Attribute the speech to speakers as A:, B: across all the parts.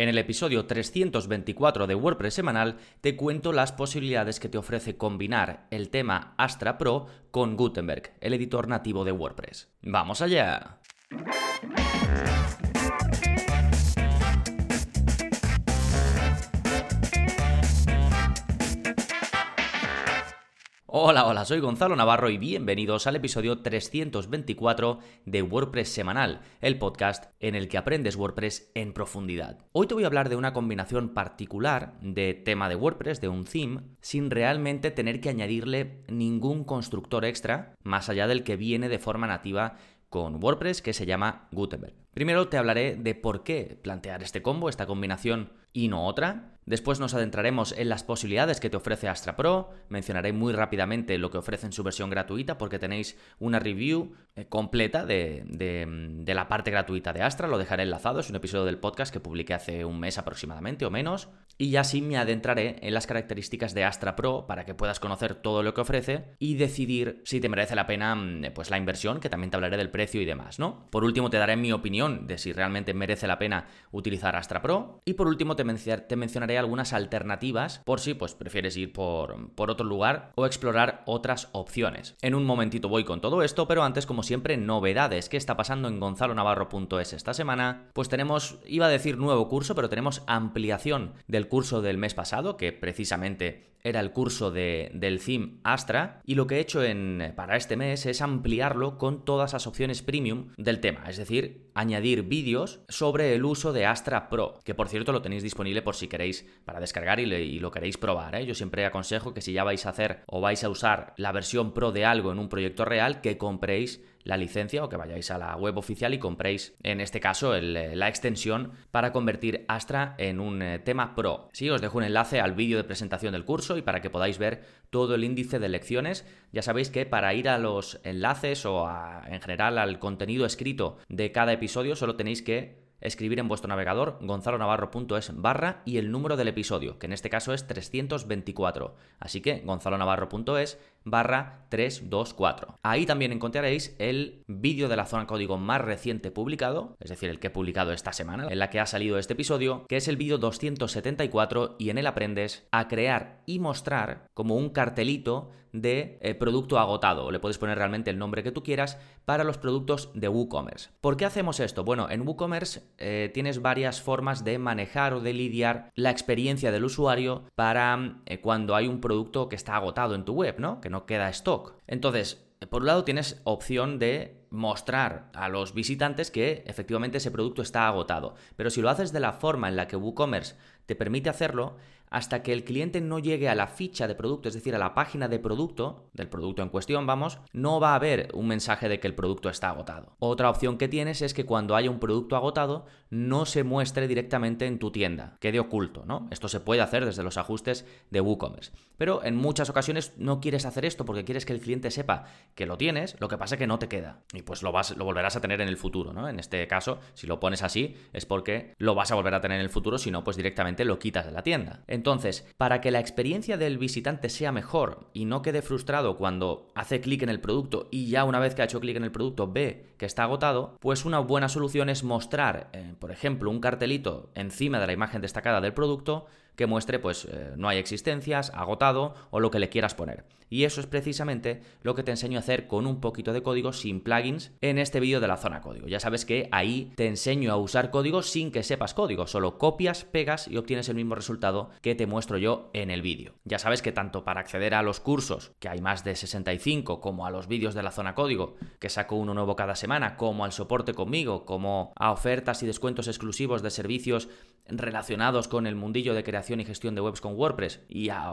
A: En el episodio 324 de WordPress semanal te cuento las posibilidades que te ofrece combinar el tema Astra Pro con Gutenberg, el editor nativo de WordPress. ¡Vamos allá! Hola, hola, soy Gonzalo Navarro y bienvenidos al episodio 324 de WordPress Semanal, el podcast en el que aprendes WordPress en profundidad. Hoy te voy a hablar de una combinación particular de tema de WordPress, de un theme, sin realmente tener que añadirle ningún constructor extra, más allá del que viene de forma nativa con WordPress que se llama Gutenberg. Primero te hablaré de por qué plantear este combo, esta combinación y no otra. Después nos adentraremos en las posibilidades que te ofrece Astra Pro. Mencionaré muy rápidamente lo que ofrece en su versión gratuita porque tenéis una review eh, completa de, de, la parte gratuita de Astra. Lo dejaré enlazado. Es un episodio del podcast que publiqué hace un mes aproximadamente o menos. Y ya sí me adentraré en las características de Astra Pro para que puedas conocer todo lo que ofrece y decidir si te merece la pena mm, pues, la inversión, que también te hablaré del precio y demás, ¿no? Por último te daré mi opinión de si realmente merece la pena utilizar Astra Pro. Y por último te, mencionaré algunas alternativas por si pues prefieres ir por, por otro lugar o explorar otras opciones. En un momentito voy con todo esto, pero antes, como siempre, novedades. ¿Qué está pasando en gonzalonavarro.es esta semana? Pues tenemos, iba a decir nuevo curso, pero tenemos ampliación del curso del mes pasado, que precisamente era el curso de, del theme Astra y lo que he hecho en, para este mes es ampliarlo con todas las opciones premium del tema, es decir, añadir vídeos sobre el uso de Astra Pro, que por cierto lo tenéis disponible por si queréis para descargar y, lo queréis probar. ¿eh? Yo siempre aconsejo que si ya vais a hacer o vais a usar la versión Pro de algo en un proyecto real, que compréis la licencia o que vayáis a la web oficial y compréis, en este caso, la extensión para convertir Astra en un eh, tema pro. Sí, os dejo un enlace al vídeo de presentación del curso y para que podáis ver todo el índice de lecciones. Ya sabéis que para ir a los enlaces o en general al contenido escrito de cada episodio solo tenéis que escribir en vuestro navegador gonzalonavarro.es barra y el número del episodio, que en este caso es 324. Así que gonzalonavarro.es barra 324. Ahí también encontraréis el vídeo de la zona código más reciente publicado, es decir, el que he publicado esta semana, en la que ha salido este episodio, que es el vídeo 274 y en él aprendes a crear y mostrar como un cartelito de eh, producto agotado, le puedes poner realmente el nombre que tú quieras, para los productos de WooCommerce. ¿Por qué hacemos esto? Bueno, en WooCommerce eh, tienes varias formas de manejar o de lidiar la experiencia del usuario para eh, cuando hay un producto que está agotado en tu web, ¿no? No queda stock. Entonces, por un lado tienes opción de mostrar a los visitantes que efectivamente ese producto está agotado. Pero si lo haces de la forma en la que WooCommerce te permite hacerlo, hasta que el cliente no llegue a la ficha de producto, es decir, a la página de producto, del producto en cuestión, vamos, no va a haber un mensaje de que el producto está agotado. Otra opción que tienes es que cuando haya un producto agotado, no se muestre directamente en tu tienda, quede oculto, ¿no? Esto se puede hacer desde los ajustes de WooCommerce. Pero en muchas ocasiones no quieres hacer esto porque quieres que el cliente sepa que lo tienes, lo que pasa es que no te queda. Y pues lo, vas, lo volverás a tener en el futuro, ¿no? En este caso, si lo pones así, es porque lo vas a volver a tener en el futuro, si no, pues directamente lo quitas de la tienda. Entonces, para que la experiencia del visitante sea mejor y no quede frustrado cuando hace clic en el producto y ya una vez que ha hecho clic en el producto ve que está agotado, pues una buena solución es mostrar, eh, por ejemplo, un cartelito encima de la imagen destacada del producto que muestre pues eh, no hay existencias, agotado o lo que le quieras poner. Y eso es precisamente lo que te enseño a hacer con un poquito de código sin plugins en este vídeo de la zona código. Ya sabes que ahí te enseño a usar código sin que sepas código, solo copias, pegas y obtienes el mismo resultado que te muestro yo en el vídeo. Ya sabes que tanto para acceder a los cursos, que hay más de 65, como a los vídeos de la zona código, que saco uno nuevo cada semana, como al soporte conmigo, como a ofertas y descuentos exclusivos de servicios relacionados con el mundillo de creación y gestión de webs con WordPress y a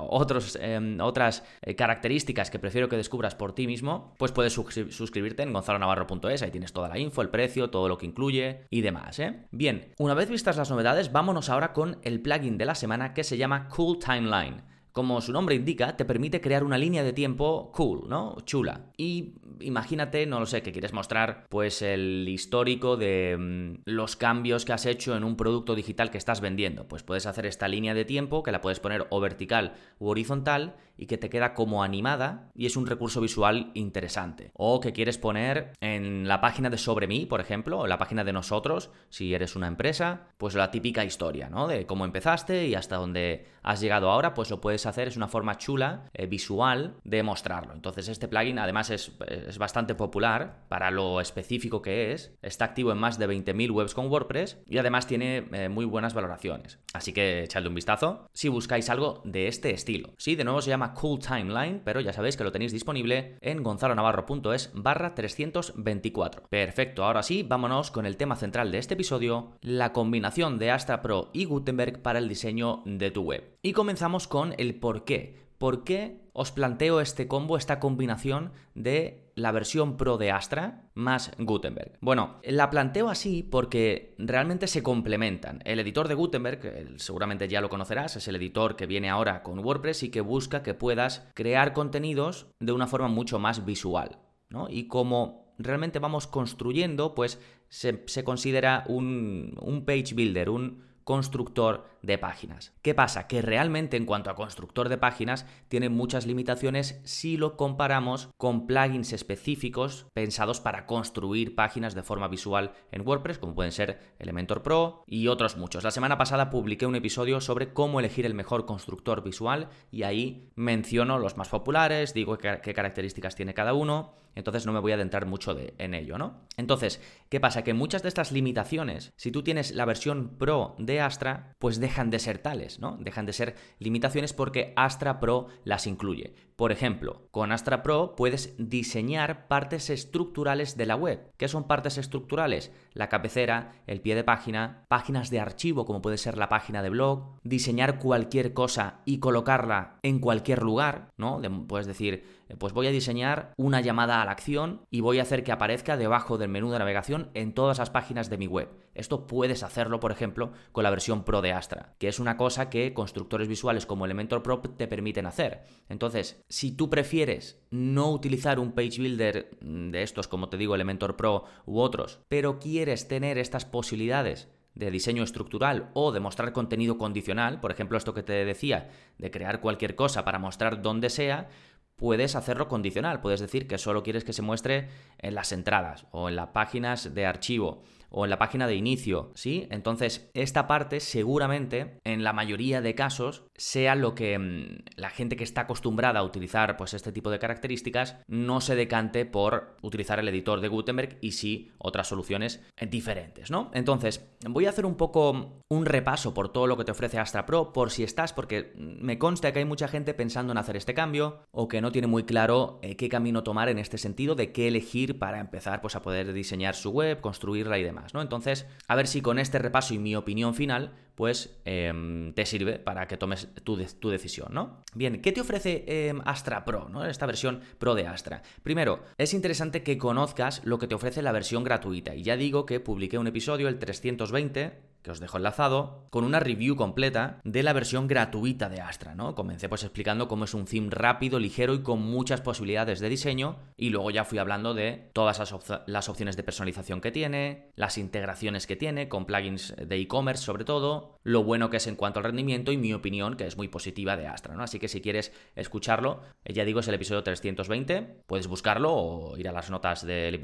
A: em, otras eh, características que prefiero que descubras por ti mismo, pues puedes suscribirte en gonzalonavarro.es, ahí tienes toda la info, el precio, todo lo que incluye y demás. ¿eh? Bien, una vez vistas las novedades, vámonos ahora con el plugin de la semana que se llama Cool Timeline como su nombre indica, te permite crear una línea de tiempo cool, ¿no? Chula. Y imagínate, no lo sé, que quieres mostrar pues el histórico de mm, los cambios que has hecho en un producto digital que estás vendiendo. Pues puedes hacer esta línea de tiempo que la puedes poner o vertical u horizontal y que te queda como animada y es un recurso visual interesante. O que quieres poner en la página de sobre mí, por ejemplo, o la página de nosotros, si eres una empresa, pues la típica historia, ¿no? De cómo empezaste y hasta dónde has llegado ahora, pues lo puedes hacer, es una forma chula, eh, visual, de mostrarlo. Entonces este plugin además es, es bastante popular para lo específico que es, está activo en más de 20.000 webs con WordPress y además tiene eh, muy buenas valoraciones. Así que echadle un vistazo si buscáis algo de este estilo. Sí, de nuevo se llama Cool Timeline, pero ya sabéis que lo tenéis disponible en gonzalonavarro.es barra 324. Perfecto, ahora sí, vámonos con el tema central de este episodio, la combinación de Astra Pro y Gutenberg para el diseño de tu web. Y comenzamos con el por qué. ¿Por qué os planteo este combo, esta combinación de la versión Pro de Astra más Gutenberg? Bueno, la planteo así porque realmente se complementan. El editor de Gutenberg, seguramente ya lo conocerás, es el editor que viene ahora con WordPress y que busca que puedas crear contenidos de una forma mucho más visual. ¿no? Y como realmente vamos construyendo, pues se, considera un, un page builder, un constructor de páginas. ¿Qué pasa? Que realmente en cuanto a constructor de páginas tiene muchas limitaciones si lo comparamos con plugins específicos pensados para construir páginas de forma visual en WordPress, como pueden ser Elementor Pro y otros muchos. La semana pasada publiqué un episodio sobre cómo elegir el mejor constructor visual y ahí menciono los más populares, digo qué, características tiene cada uno, entonces no me voy a adentrar mucho de, en ello, ¿no? Entonces, ¿qué pasa? Que muchas de estas limitaciones, si tú tienes la versión Pro de Astra, pues dejan de ser tales, ¿no? Dejan de ser limitaciones porque Astra Pro las incluye. Por ejemplo, con Astra Pro puedes diseñar partes estructurales de la web. ¿Qué son partes estructurales? La cabecera, el pie de página, páginas de archivo como puede ser la página de blog, diseñar cualquier cosa y colocarla en cualquier lugar, ¿no? puedes decir, eh, pues voy a diseñar una llamada a la acción y voy a hacer que aparezca debajo del menú de navegación en todas las páginas de mi web. Esto puedes hacerlo, por ejemplo, con la versión Pro de Astra, que es una cosa que constructores visuales como Elementor Pro te permiten hacer. Entonces, si tú prefieres no utilizar un page builder de estos, como te digo, Elementor Pro u otros, pero quieres tener estas posibilidades de diseño estructural o de mostrar contenido condicional, por ejemplo, esto que te decía, de crear cualquier cosa para mostrar donde sea, puedes hacerlo condicional. Puedes decir que solo quieres que se muestre en las entradas o en las páginas de archivo o en la página de inicio, ¿sí? Entonces, esta parte seguramente, en la mayoría de casos, sea lo que mm, la gente que está acostumbrada a utilizar pues este tipo de características no se decante por utilizar el editor de Gutenberg y sí otras soluciones diferentes, ¿no? Entonces, voy a hacer un poco un repaso por todo lo que te ofrece Astra Pro por si estás, porque me consta que hay mucha gente pensando en hacer este cambio o que no tiene muy claro eh, qué camino tomar en este sentido, de qué elegir para empezar pues a poder diseñar su web, construirla y demás. ¿No? Entonces, a ver si con este repaso y mi opinión final, pues em, te sirve para que tomes tu, tu, decisión, ¿no? Bien, ¿qué te ofrece em, Astra Pro, ¿no? Esta versión Pro de Astra. Primero, es interesante que conozcas lo que te ofrece la versión gratuita. Y ya digo que publiqué un episodio, el 320, que os dejo enlazado, con una review completa de la versión gratuita de Astra, ¿no? Comencé pues explicando cómo es un theme rápido, ligero y con muchas posibilidades de diseño, y luego ya fui hablando de todas las, opciones de personalización que tiene, las integraciones que tiene, con plugins de e-commerce sobre todo, lo bueno que es en cuanto al rendimiento y mi opinión, que es muy positiva de Astra, ¿no? Así que si quieres escucharlo, eh, ya digo, es el episodio 320, puedes buscarlo o ir a las notas del,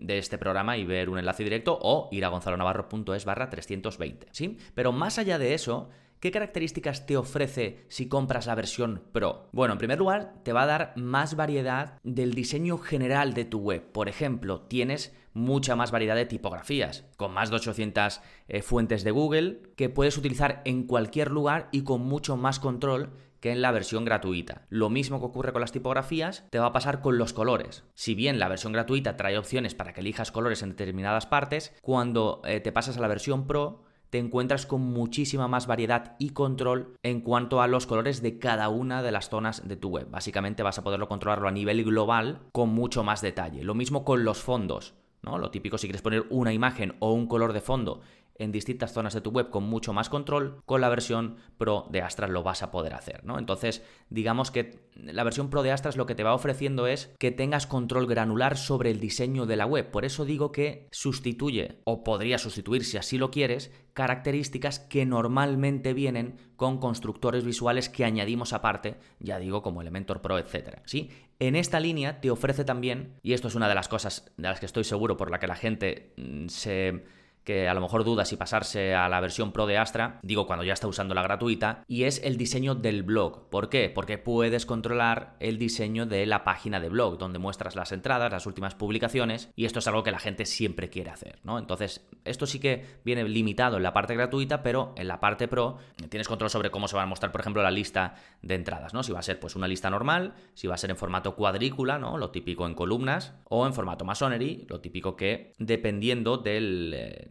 A: de este programa y ver un enlace directo o ir a gonzalonavarro.es barra 320. ¿sí? Pero más allá de eso, ¿Qué características te ofrece si compras la versión Pro? Bueno, en primer lugar, te va a dar más variedad del diseño general de tu web. Por ejemplo, tienes mucha más variedad de tipografías, con más de 800 eh, fuentes de Google que puedes utilizar en cualquier lugar y con mucho más control que en la versión gratuita. Lo mismo que ocurre con las tipografías, te va a pasar con los colores. Si bien la versión gratuita trae opciones para que elijas colores en determinadas partes, cuando eh, te pasas a la versión Pro, te encuentras con muchísima más variedad y control en cuanto a los colores de cada una de las zonas de tu web. Básicamente vas a poderlo controlarlo a nivel global con mucho más detalle. Lo mismo con los fondos. ¿no? Lo típico si quieres poner una imagen o un color de fondo en distintas zonas de tu web con mucho más control, con la versión Pro de Astra lo vas a poder hacer, ¿no? Entonces, digamos que la versión Pro de Astra lo que te va ofreciendo es que tengas control granular sobre el diseño de la web. Por eso digo que sustituye, o podría sustituir si así lo quieres, características que normalmente vienen con constructores visuales que añadimos aparte, ya digo, como Elementor Pro, etc. ¿sí? En esta línea te ofrece también, y esto es una de las cosas de las que estoy seguro por la que la gente mm, se que a lo mejor duda si pasarse a la versión Pro de Astra, digo cuando ya está usando la gratuita, y es el diseño del blog. ¿Por qué? Porque puedes controlar el diseño de la página de blog, donde muestras las entradas, las últimas publicaciones, y esto es algo que la gente siempre quiere hacer, ¿no? Entonces, esto sí que viene limitado en la parte gratuita, pero en la parte Pro tienes control sobre cómo se va a mostrar, por ejemplo, la lista de entradas, ¿no? Si va a ser pues una lista normal, si va a ser en formato cuadrícula, ¿no? Lo típico en columnas, o en formato Masonry, lo típico que dependiendo del eh,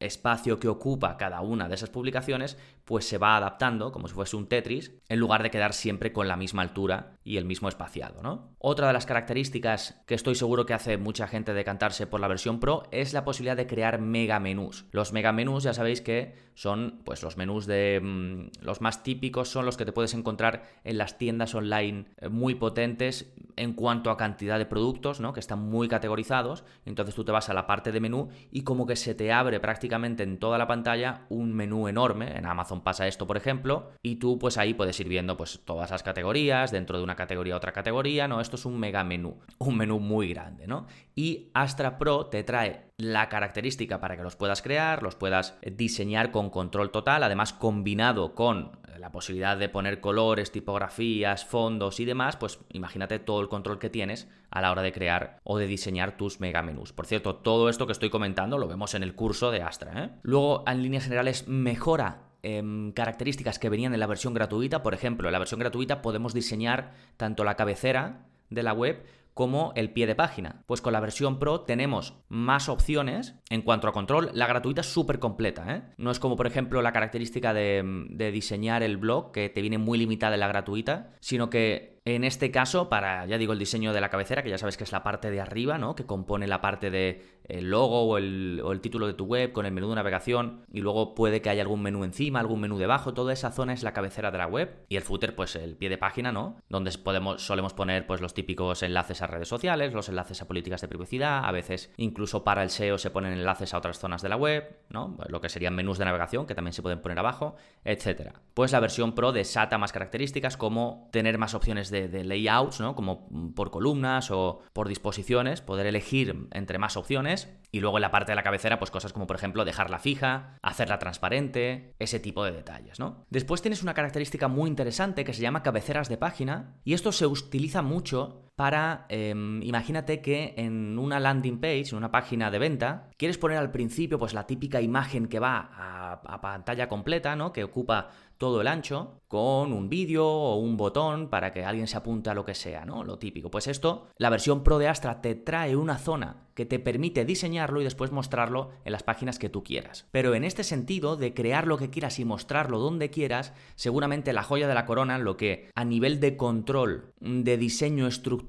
A: espacio que ocupa cada una de esas publicaciones, pues se va adaptando como si fuese un Tetris, en lugar de quedar siempre con la misma altura y el mismo espaciado, ¿no? Otra de las características que estoy seguro que hace mucha gente decantarse por la versión Pro es la posibilidad de crear mega menús. Los mega menús ya sabéis que son pues los menús de mm, los más típicos son los que te puedes encontrar en las tiendas online eh, muy potentes en cuanto a cantidad de productos, ¿no? Que están muy categorizados, entonces tú te vas a la parte de menú y como que se te abre prácticamente en toda la pantalla un menú enorme. En Amazon pasa esto, por ejemplo, y tú pues ahí puedes ir viendo pues todas las categorías, dentro de una categoría otra categoría, ¿no? Esto es un mega menú, un menú muy grande, ¿no? Y Astra Pro te trae la característica para que los puedas crear, los puedas diseñar con control total, además combinado con la posibilidad de poner colores, tipografías, fondos y demás, pues imagínate todo el control que tienes a la hora de crear o de diseñar tus mega menús. Por cierto, todo esto que estoy comentando lo vemos en el curso de Astra. ¿eh? Luego, en líneas generales, mejora em, características que venían en la versión gratuita. Por ejemplo, en la versión gratuita podemos diseñar tanto la cabecera de la web como el pie de página. Pues con la versión Pro tenemos más opciones en cuanto a control. La gratuita es súper completa, ¿eh? No es como, por ejemplo, la característica de, de diseñar el blog, que te viene muy limitada en la gratuita, sino que en este caso, para, ya digo, el diseño de la cabecera, que ya sabes que es la parte de arriba, ¿no? Que compone la parte de el logo o el, título de tu web con el menú de navegación y luego puede que haya algún menú encima, algún menú debajo, toda esa zona es la cabecera de la web y el footer pues el pie de página, ¿no? Donde podemos, solemos poner pues los típicos enlaces a redes sociales, los enlaces a políticas de privacidad, a veces incluso para el SEO se ponen enlaces a otras zonas de la web, ¿no? Lo que serían menús de navegación que también se pueden poner abajo, etcétera. Pues la versión Pro desata más características como tener más opciones de de, layouts, ¿no? Como por columnas o por disposiciones, poder elegir entre más opciones. Y luego en la parte de la cabecera, pues cosas como por ejemplo dejarla fija, hacerla transparente, ese tipo de detalles, ¿no? Después tienes una característica muy interesante que se llama cabeceras de página. Y esto se utiliza mucho para, em, imagínate que en una landing page, en una página de venta, quieres poner al principio pues la típica imagen que va a, a pantalla completa, ¿no? Que ocupa todo el ancho con un vídeo o un botón para que alguien se apunte a lo que sea, ¿no? Lo típico. Pues esto, la versión Pro de Astra te trae una zona que te permite diseñarlo y después mostrarlo en las páginas que tú quieras. Pero en este sentido de crear lo que quieras y mostrarlo donde quieras, seguramente la joya de la corona, lo que a nivel de control, de diseño estructural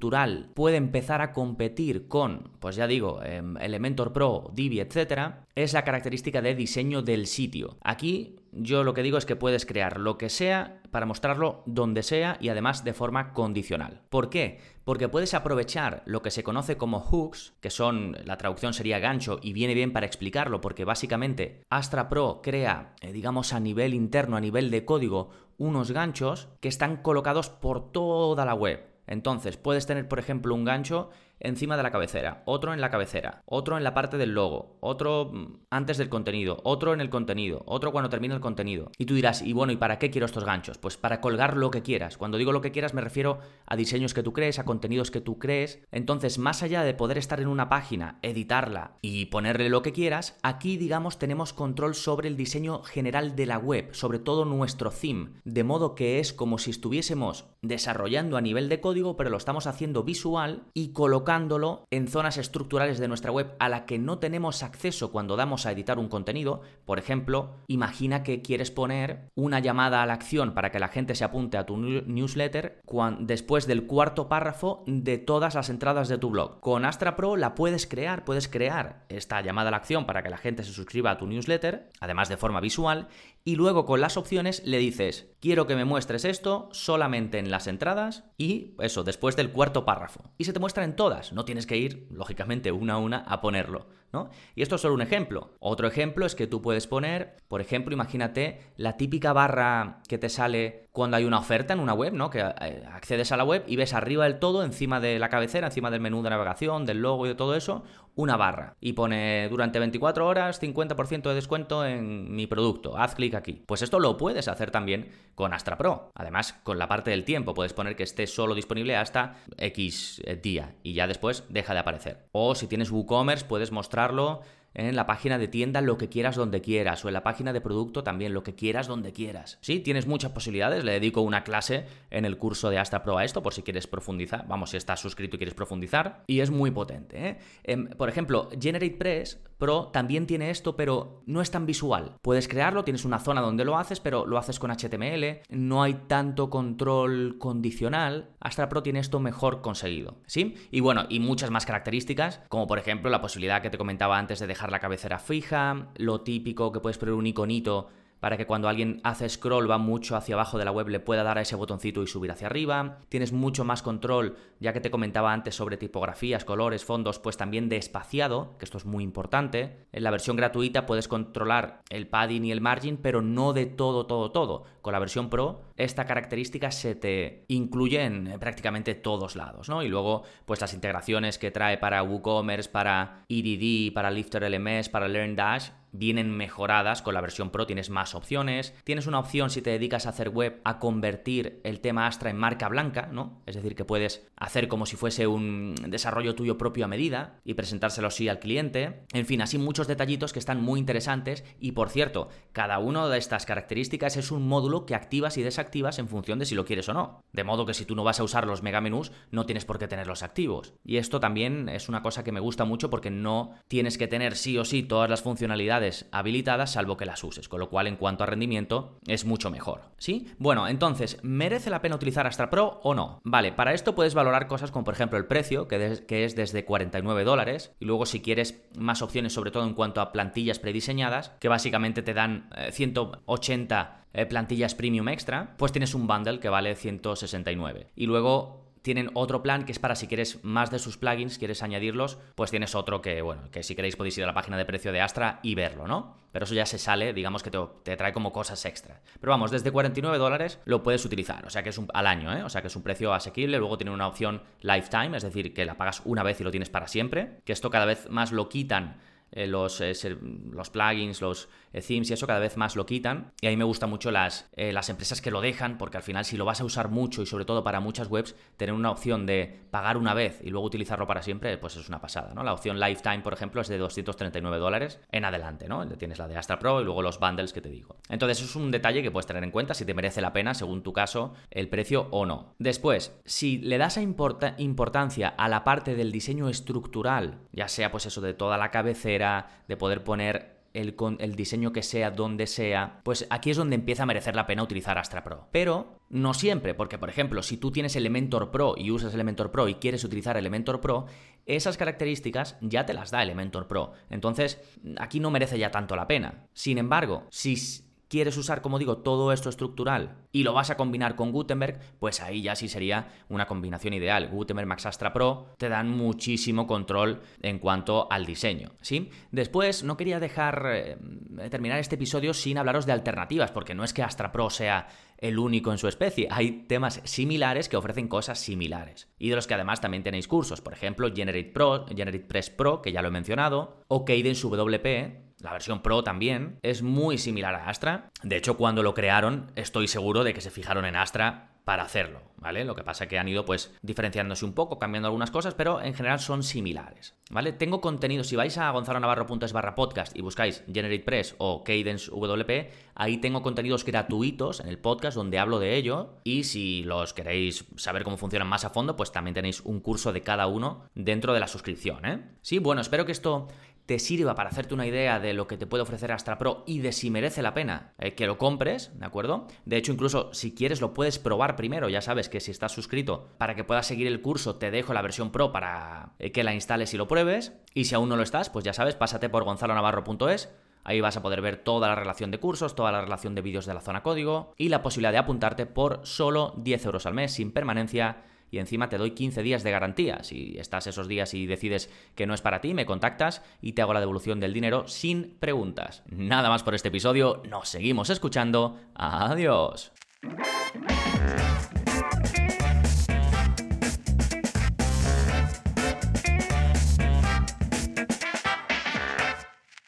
A: puede empezar a competir con, pues ya digo, em, Elementor Pro, Divi, etcétera, es la característica de diseño del sitio. Aquí yo lo que digo es que puedes crear lo que sea para mostrarlo donde sea y además de forma condicional. ¿Por qué? Porque puedes aprovechar lo que se conoce como hooks, que son, la traducción sería gancho y viene bien para explicarlo porque básicamente Astra Pro crea, eh, digamos a nivel interno, a nivel de código, unos ganchos que están colocados por toda la web. Entonces, puedes tener, por ejemplo, un gancho encima de la cabecera, otro en la cabecera, otro en la parte del logo, otro mm, antes del contenido, otro en el contenido, otro cuando termine el contenido. Y tú dirás, y bueno, ¿y para qué quiero estos ganchos? Pues para colgar lo que quieras. Cuando digo lo que quieras me refiero a diseños que tú crees, a contenidos que tú crees. Entonces, más allá de poder estar en una página, editarla y ponerle lo que quieras, aquí digamos tenemos control sobre el diseño general de la web, sobre todo nuestro theme, de modo que es como si estuviésemos desarrollando a nivel de código, pero lo estamos haciendo visual y colocando colocándolo en zonas estructurales de nuestra web a la que no tenemos acceso cuando damos a editar un contenido. Por ejemplo, imagina que quieres poner una llamada a la acción para que la gente se apunte a tu newsletter después del cuarto párrafo de todas las entradas de tu blog. Con Astra Pro la puedes crear, puedes crear esta llamada a la acción para que la gente se suscriba a tu newsletter, además de forma visual, y luego con las opciones le dices, quiero que me muestres esto solamente en las entradas y eso, después del cuarto párrafo. Y se te muestra en todas, no tienes que ir, lógicamente, una a una a ponerlo. ¿No? Y esto es solo un ejemplo. Otro ejemplo es que tú puedes poner, por ejemplo, imagínate la típica barra que te sale cuando hay una oferta en una web, ¿no? Que eh, accedes a la web y ves arriba del todo, encima de la cabecera, encima del menú de navegación, del logo y de todo eso, una barra. Y pone durante 24 horas 50% de descuento en mi producto. Haz clic aquí. Pues esto lo puedes hacer también con Astra Pro. Además, con la parte del tiempo, puedes poner que esté solo disponible hasta X eh, día y ya después deja de aparecer. O si tienes WooCommerce, puedes mostrarlo en la página de tienda lo que quieras donde quieras o en la página de producto también lo que quieras donde quieras. Sí, tienes muchas posibilidades, le dedico una clase en el curso de Astra Pro a esto por si quieres profundizar, vamos, si estás suscrito y quieres profundizar y es muy potente. ¿eh? Em, por ejemplo, GeneratePress Pro también tiene esto, pero no es tan visual. Puedes crearlo, tienes una zona donde lo haces, pero lo haces con HTML, no hay tanto control condicional. Astra Pro tiene esto mejor conseguido, ¿sí? Y bueno, y muchas más características, como por ejemplo la posibilidad que te comentaba antes de dejar la cabecera fija, lo típico que puedes poner un iconito para que cuando alguien hace scroll va mucho hacia abajo de la web le pueda dar a ese botoncito y subir hacia arriba. Tienes mucho más control, ya que te comentaba antes sobre tipografías, colores, fondos, pues también de espaciado, que esto es muy importante. En la versión gratuita puedes controlar el padding y el margin, pero no de todo, todo, todo. Con la versión Pro, esta característica se te incluye en prácticamente todos lados, ¿no? Y luego, pues las integraciones que trae para WooCommerce, para EDD, para Lifter LMS, para LearnDash, vienen mejoradas con la versión Pro, tienes más opciones. Tienes una opción si te dedicas a hacer web a convertir el tema Astra en marca blanca, ¿no? Es decir, que puedes hacer como si fuese un desarrollo tuyo propio a medida y presentárselo así al cliente. En fin, así muchos detallitos que están muy interesantes y por cierto, cada una de estas características es un módulo que activas y desactivas en función de si lo quieres o no. De modo que si tú no vas a usar los megamenús, no tienes por qué tenerlos activos. Y esto también es una cosa que me gusta mucho porque no tienes que tener sí o sí todas las funcionalidades habilitadas salvo que las uses, con lo cual en cuanto a rendimiento es mucho mejor. ¿Sí? Bueno, entonces, ¿merece la pena utilizar Astra Pro o no? Vale, para esto puedes valorar cosas como por ejemplo el precio, que, que es desde 49 dólares, y luego si quieres más opciones sobre todo en cuanto a plantillas prediseñadas, que básicamente te dan 180 eh, eh, plantillas premium extra, pues tienes un bundle que vale 169. Y luego tienen otro plan que es para si quieres más de sus plugins, quieres añadirlos, pues tienes otro que, bueno, que si queréis podéis ir a la página de precio de Astra y verlo, ¿no? Pero eso ya se sale, digamos que te, trae como cosas extra. Pero vamos, desde 49 dólares lo puedes utilizar, o sea que es un, al año, ¿eh? O sea que es un precio asequible, luego tiene una opción lifetime, es decir, que la pagas una vez y lo tienes para siempre, que esto cada vez más lo quitan eh, los, eh, los plugins, los eh, themes y eso cada vez más lo quitan. Y a mí me gustan mucho las, las empresas que lo dejan, porque al final si lo vas a usar mucho y sobre todo para muchas webs, tener una opción de pagar una vez y luego utilizarlo para siempre, pues es una pasada, ¿no? La opción Lifetime, por ejemplo, es de 239 dólares en adelante, ¿no? Tienes la de Astra Pro y luego los bundles que te digo. Entonces es un detalle que puedes tener en cuenta si te merece la pena, según tu caso, el precio o no. Después, si le das a importancia a la parte del diseño estructural, ya sea pues eso de toda la cabecera, de poder poner el, el, diseño que sea, donde sea, pues aquí es donde empieza a merecer la pena utilizar Astra Pro. Pero no siempre, porque por ejemplo, si tú tienes Elementor Pro y usas Elementor Pro y quieres utilizar Elementor Pro, esas características ya te las da Elementor Pro. Entonces, aquí no merece ya tanto la pena. Sin embargo, si quieres usar, como digo, todo esto estructural y lo vas a combinar con Gutenberg, pues ahí ya sí sería una combinación ideal. Gutenberg Max Astra Pro te dan muchísimo control en cuanto al diseño, ¿sí? Después, no quería dejar eh, terminar este episodio sin hablaros de alternativas, porque no es que Astra Pro sea el único en su especie. Hay temas similares que ofrecen cosas similares. Y de los que además también tenéis cursos. Por ejemplo, Generate Pro, GeneratePress Pro, que ya lo he mencionado, o Cadence WP, la versión Pro también es muy similar a Astra. De hecho, cuando lo crearon, estoy seguro de que se fijaron en Astra para hacerlo, ¿vale? Lo que pasa es que han ido pues diferenciándose un poco, cambiando algunas cosas, pero en general son similares, ¿vale? Tengo contenido, si vais a gonzalonavarro.es barra podcast y buscáis GeneratePress o Cadence WP, ahí tengo contenidos gratuitos en el podcast donde hablo de ello y si los queréis saber cómo funcionan más a fondo, pues también tenéis un curso de cada uno dentro de la suscripción, ¿eh? Sí, bueno, espero que esto te sirva para hacerte una idea de lo que te puede ofrecer Astra Pro y de si merece la pena eh, que lo compres, ¿de acuerdo? De hecho, incluso si quieres lo puedes probar primero, ya sabes que si estás suscrito para que puedas seguir el curso te dejo la versión Pro para eh, que la instales y lo pruebes. Y si aún no lo estás, pues ya sabes, pásate por gonzalonavarro.es. Ahí vas a poder ver toda la relación de cursos, toda la relación de vídeos de la zona código y la posibilidad de apuntarte por solo 10 euros al mes sin permanencia y encima te doy 15 días de garantía. Si estás esos días y decides que no es para ti, me contactas y te hago la devolución del dinero sin preguntas. Nada más por este episodio, nos seguimos escuchando. Adiós.